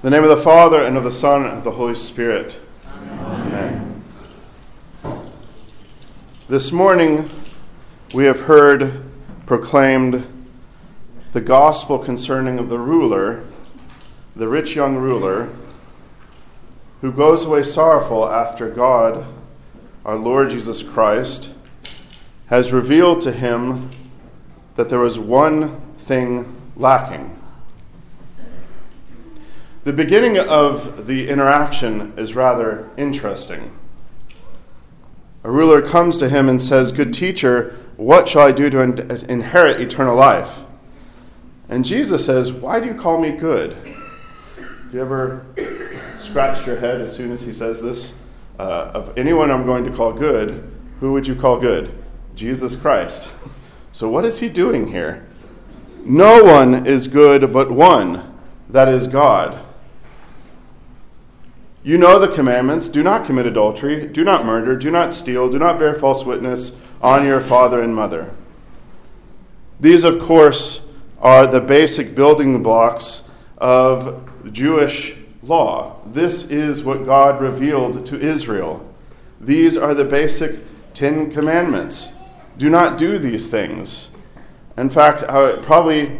In the name of the Father, and of the Son, and of the Holy Spirit. Amen. Amen. This morning, we have heard proclaimed the gospel concerning of the ruler, the rich young ruler, who goes away sorrowful after God, our Lord Jesus Christ, has revealed to him that there was one thing lacking. The beginning of the interaction is rather interesting. A ruler comes to him and says, Good teacher, what shall I do to in- inherit eternal life? And Jesus says, Why do you call me good? Have you ever scratched your head as soon as he says this? Uh, of anyone I'm going to call good, who would you call good? Jesus Christ. So, what is he doing here? No one is good but one, that is God. You know the commandments do not commit adultery, do not murder, do not steal, do not bear false witness, on your father and mother. These, of course, are the basic building blocks of Jewish law. This is what God revealed to Israel. These are the basic Ten Commandments. Do not do these things. In fact, probably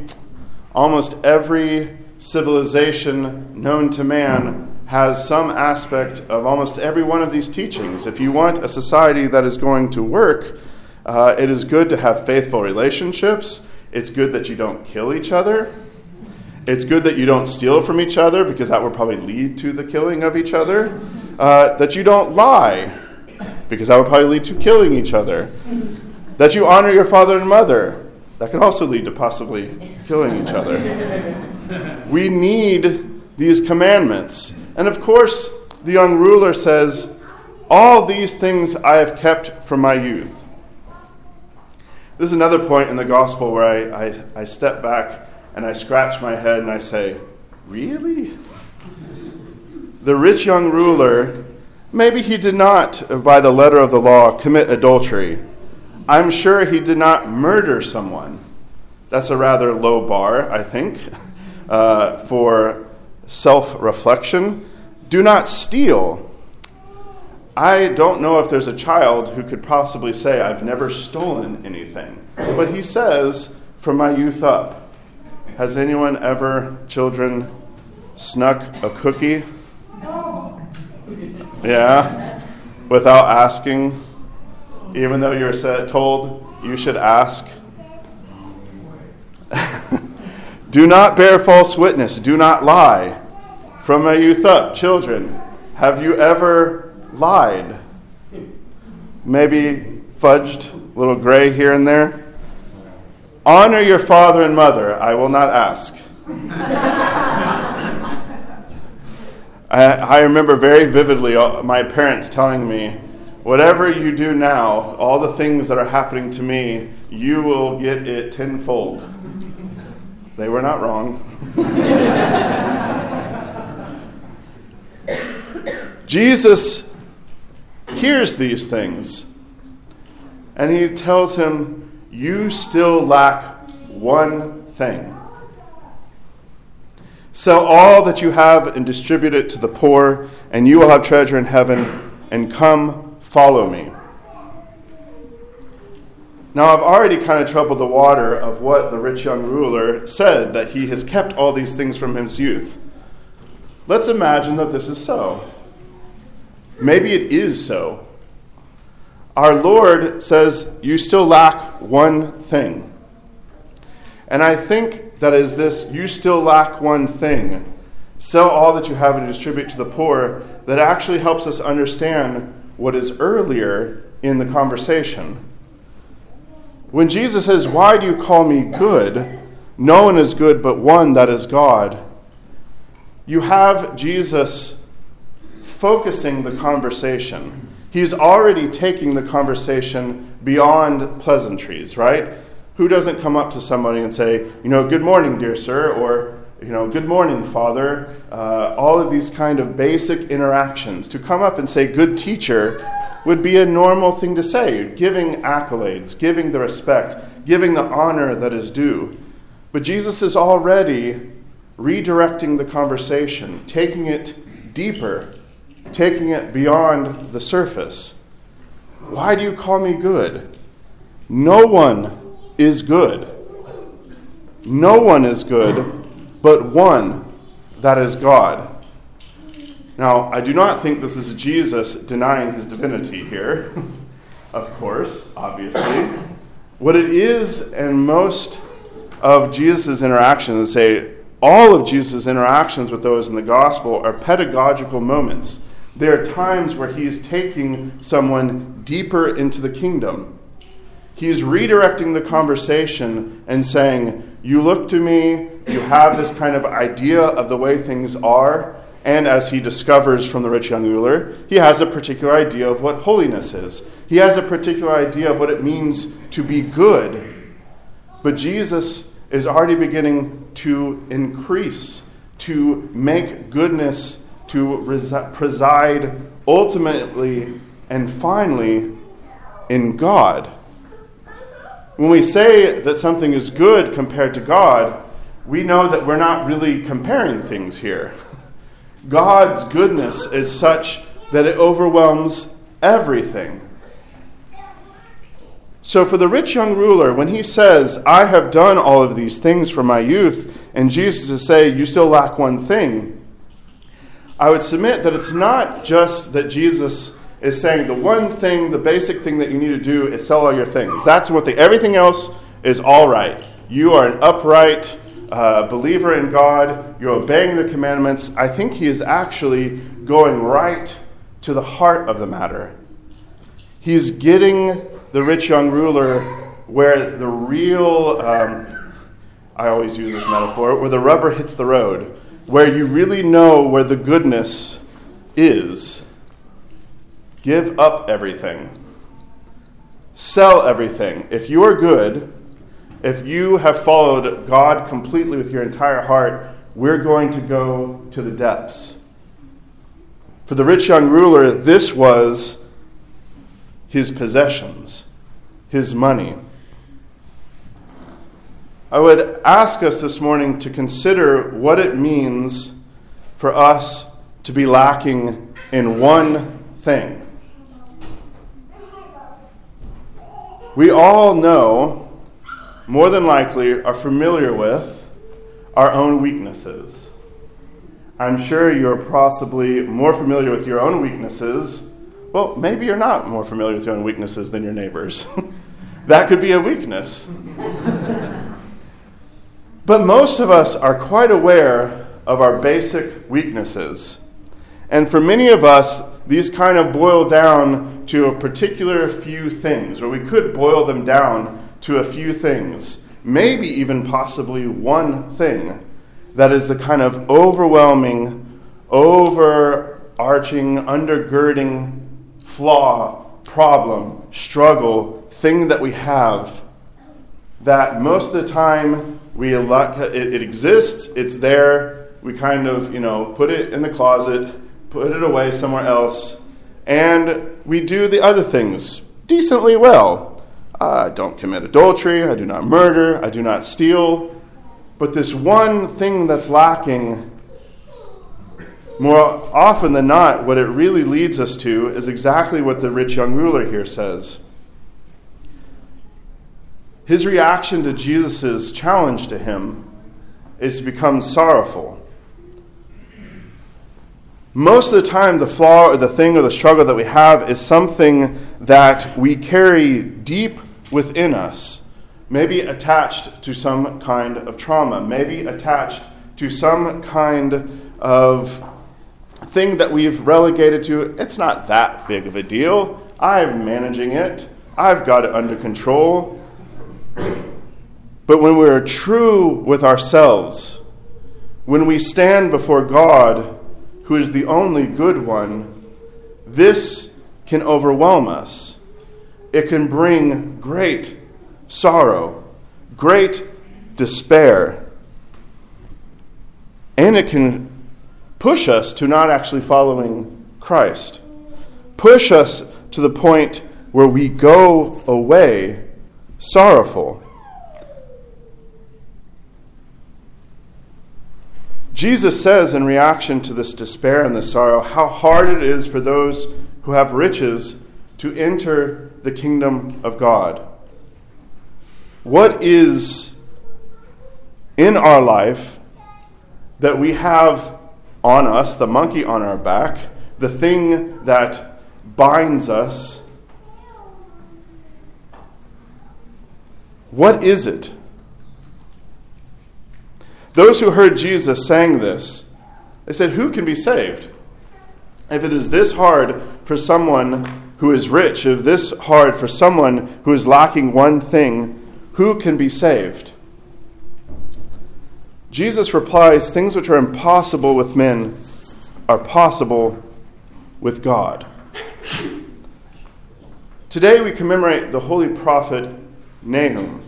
almost every civilization known to man has some aspect of almost every one of these teachings. If you want a society that is going to work, uh, it is good to have faithful relationships. It's good that you don't kill each other. It's good that you don't steal from each other because that would probably lead to the killing of each other. Uh, that you don't lie because that would probably lead to killing each other. That you honor your father and mother. That can also lead to possibly killing each other. We need these commandments. And of course, the young ruler says, All these things I have kept from my youth. This is another point in the gospel where I, I, I step back and I scratch my head and I say, Really? The rich young ruler, maybe he did not, by the letter of the law, commit adultery. I'm sure he did not murder someone. That's a rather low bar, I think, uh, for self reflection. Do not steal. I don't know if there's a child who could possibly say, I've never stolen anything. But he says, from my youth up. Has anyone ever, children, snuck a cookie? Yeah? Without asking? Even though you're told you should ask? Do not bear false witness. Do not lie. From my youth up, children, have you ever lied? Maybe fudged, a little gray here and there? Honor your father and mother. I will not ask. I, I remember very vividly uh, my parents telling me, whatever you do now, all the things that are happening to me, you will get it tenfold. They were not wrong. Jesus hears these things and he tells him, You still lack one thing. Sell all that you have and distribute it to the poor, and you will have treasure in heaven, and come follow me. Now, I've already kind of troubled the water of what the rich young ruler said, that he has kept all these things from his youth. Let's imagine that this is so. Maybe it is so. Our Lord says, You still lack one thing. And I think that is this you still lack one thing. Sell all that you have and distribute to the poor, that actually helps us understand what is earlier in the conversation. When Jesus says, Why do you call me good? No one is good but one, that is God. You have Jesus focusing the conversation. He's already taking the conversation beyond pleasantries, right? Who doesn't come up to somebody and say, you know, good morning, dear sir, or, you know, good morning, father? Uh, all of these kind of basic interactions. To come up and say, good teacher, would be a normal thing to say, giving accolades, giving the respect, giving the honor that is due. But Jesus is already redirecting the conversation, taking it deeper, taking it beyond the surface. Why do you call me good? No one is good. No one is good but one, that is God. Now, I do not think this is Jesus denying his divinity here, of course, obviously. What it is, and most of Jesus' interactions, say all of Jesus' interactions with those in the gospel, are pedagogical moments. There are times where he is taking someone deeper into the kingdom. He is redirecting the conversation and saying, You look to me, you have this kind of idea of the way things are, and as he discovers from the rich young ruler, he has a particular idea of what holiness is. He has a particular idea of what it means to be good. But Jesus is already beginning to increase, to make goodness to preside ultimately and finally in God. When we say that something is good compared to God, we know that we're not really comparing things here. God's goodness is such that it overwhelms everything. So, for the rich young ruler, when he says, I have done all of these things from my youth, and Jesus is saying, You still lack one thing, I would submit that it's not just that Jesus is saying the one thing, the basic thing that you need to do is sell all your things. That's what the everything else is all right. You are an upright, uh, believer in God, you're obeying the commandments, I think he is actually going right to the heart of the matter. He's getting the rich young ruler where the real, um, I always use this metaphor, where the rubber hits the road, where you really know where the goodness is. Give up everything. Sell everything. If you are good, if you have followed God completely with your entire heart, we're going to go to the depths. For the rich young ruler, this was his possessions, his money. I would ask us this morning to consider what it means for us to be lacking in one thing. We all know more than likely are familiar with our own weaknesses. I'm sure you're possibly more familiar with your own weaknesses. Well, maybe you're not more familiar with your own weaknesses than your neighbors. that could be a weakness. but most of us are quite aware of our basic weaknesses. And for many of us, these kind of boil down to a particular few things, or we could boil them down to a few things, maybe even possibly one thing that is the kind of overwhelming, overarching, undergirding flaw, problem, struggle, thing that we have that most of the time we it, it exists, it's there, we kind of, you know, put it in the closet, put it away somewhere else, and we do the other things decently well I don't commit adultery, I do not murder, I do not steal. But this one thing that's lacking, more often than not, what it really leads us to is exactly what the rich young ruler here says. His reaction to Jesus' challenge to him is to become sorrowful. Most of the time, the flaw or the thing or the struggle that we have is something that we carry deep within us, maybe attached to some kind of trauma, maybe attached to some kind of thing that we've relegated to. It's not that big of a deal. I'm managing it, I've got it under control. But when we're true with ourselves, when we stand before God, who is the only good one, this can overwhelm us it can bring great sorrow, great despair, and it can push us to not actually following Christ. Push us to the point where we go away sorrowful. Jesus says, in reaction to this despair and this sorrow, how hard it is for those who have riches to enter the kingdom of God. What is in our life that we have on us, the monkey on our back, the thing that binds us? What is it? Those who heard Jesus saying this, they said, Who can be saved? If it is this hard for someone who is rich, if this hard for someone who is lacking one thing, who can be saved? Jesus replies, Things which are impossible with men are possible with God. Today we commemorate the holy prophet Nahum.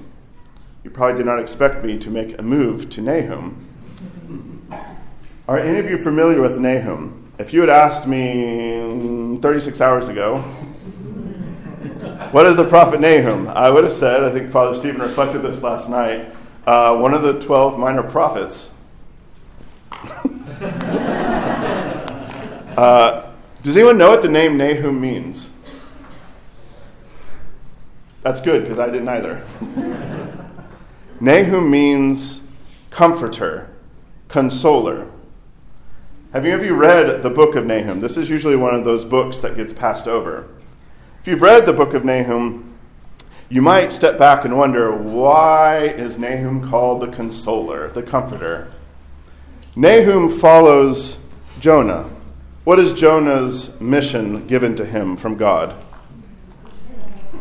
You probably did not expect me to make a move to Nahum. Are any of you familiar with Nahum? If you had asked me 36 hours ago, what is the prophet Nahum? I would have said, I think Father Stephen reflected this last night, uh, one of the 12 minor prophets. uh, does anyone know what the name Nahum means? That's good because I didn't either. Nahum means comforter, consoler. Have any of you read the book of Nahum? This is usually one of those books that gets passed over. If you've read the book of Nahum, you might step back and wonder why is Nahum called the consoler, the comforter? Nahum follows Jonah. What is Jonah's mission given to him from God?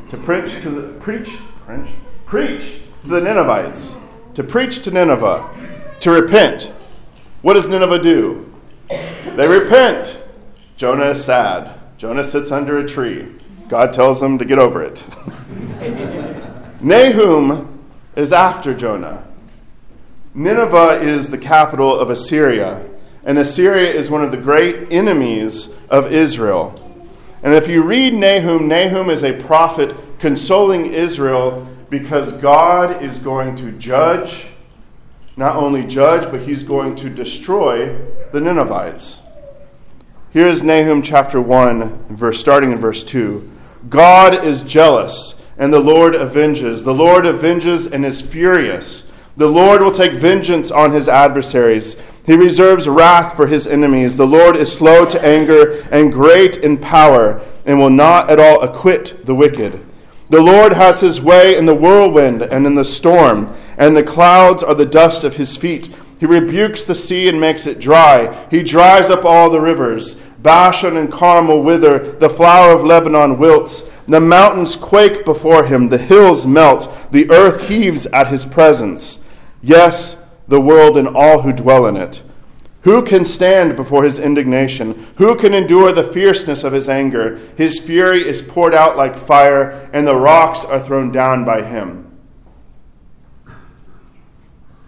To preach to the preach, preach, preach to the Ninevites, to preach to Nineveh, to repent. What does Nineveh do? They repent. Jonah is sad. Jonah sits under a tree. God tells him to get over it. Nahum is after Jonah. Nineveh is the capital of Assyria, and Assyria is one of the great enemies of Israel. And if you read Nahum, Nahum is a prophet consoling Israel because God is going to judge, not only judge, but he's going to destroy the Ninevites. Here is Nahum chapter 1, verse, starting in verse 2. God is jealous, and the Lord avenges. The Lord avenges and is furious. The Lord will take vengeance on his adversaries. He reserves wrath for his enemies. The Lord is slow to anger and great in power, and will not at all acquit the wicked. The Lord has his way in the whirlwind and in the storm, and the clouds are the dust of his feet. He rebukes the sea and makes it dry. He dries up all the rivers. Bashan and Carmel wither, the flower of Lebanon wilts. The mountains quake before him, the hills melt, the earth heaves at his presence. Yes, the world and all who dwell in it. Who can stand before his indignation? Who can endure the fierceness of his anger? His fury is poured out like fire, and the rocks are thrown down by him.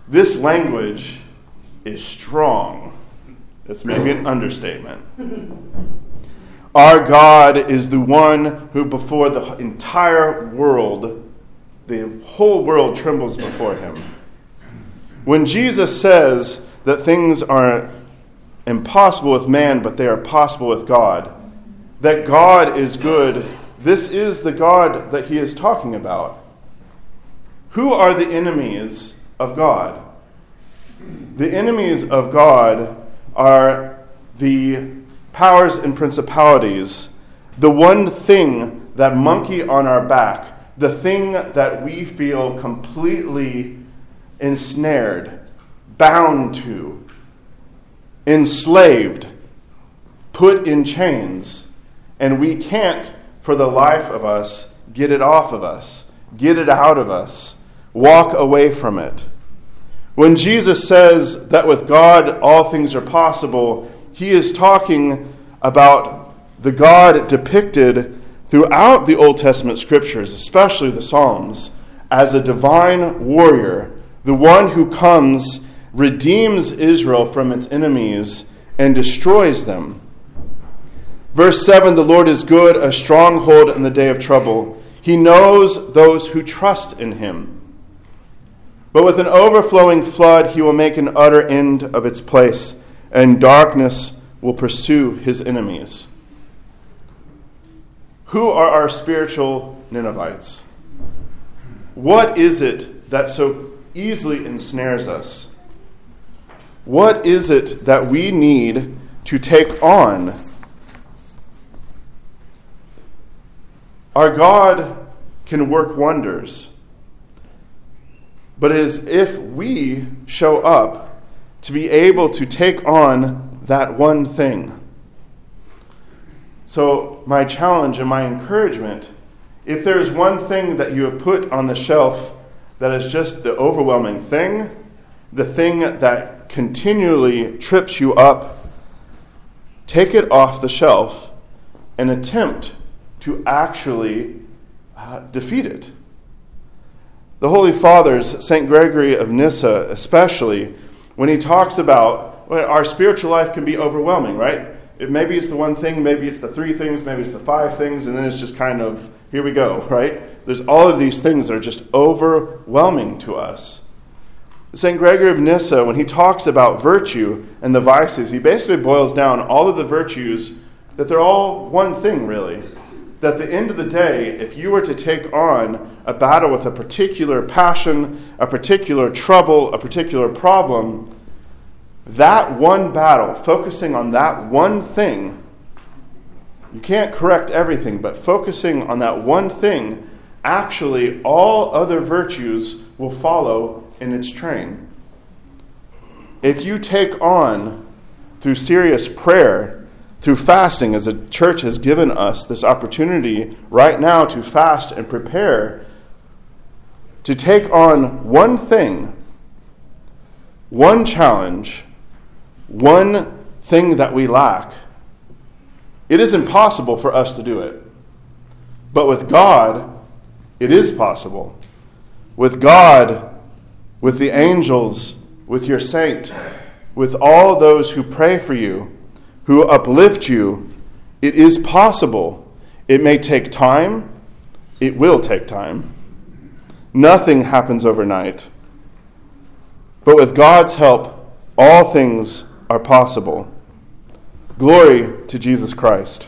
This language is strong. It's maybe an understatement. Our God is the one who, before the entire world, the whole world trembles before him. When Jesus says, that things are impossible with man, but they are possible with God. That God is good. This is the God that he is talking about. Who are the enemies of God? The enemies of God are the powers and principalities, the one thing, that monkey on our back, the thing that we feel completely ensnared bound to, enslaved, put in chains, and we can't, for the life of us, get it off of us, get it out of us, walk away from it. When Jesus says that with God all things are possible, he is talking about the God depicted throughout the Old Testament scriptures, especially the Psalms, as a divine warrior, the one who comes redeems Israel from its enemies and destroys them. Verse 7 The Lord is good, a stronghold in the day of trouble. He knows those who trust in him. But with an overflowing flood, he will make an utter end of its place, and darkness will pursue his enemies. Who are our spiritual Ninevites? What is it that so easily ensnares us? What is it that we need to take on? Our God can work wonders, but it is if we show up to be able to take on that one thing. So, my challenge and my encouragement if there is one thing that you have put on the shelf that is just the overwhelming thing, the thing that continually trips you up, take it off the shelf and attempt to actually uh, defeat it. The Holy Fathers, St. Gregory of Nyssa especially, when he talks about well, our spiritual life can be overwhelming, right? It, maybe it's the one thing, maybe it's the three things, maybe it's the five things, and then it's just kind of, here we go, right? There's all of these things that are just overwhelming to us. St. Gregory of Nyssa, when he talks about virtue and the vices, he basically boils down all of the virtues that they're all one thing, really. That at the end of the day, if you were to take on a battle with a particular passion, a particular trouble, a particular problem, that one battle, focusing on that one thing, you can't correct everything, but focusing on that one thing, actually, all other virtues will follow in its train. If you take on, through serious prayer, through fasting, as the church has given us this opportunity right now to fast and prepare, to take on one thing, one challenge, one thing that we lack. It is impossible for us to do it. But with God, it is possible. With God, with the angels, with your saint, with all those who pray for you, who uplift you, it is possible. It may take time, it will take time. Nothing happens overnight. But with God's help, all things are possible. Glory to Jesus Christ.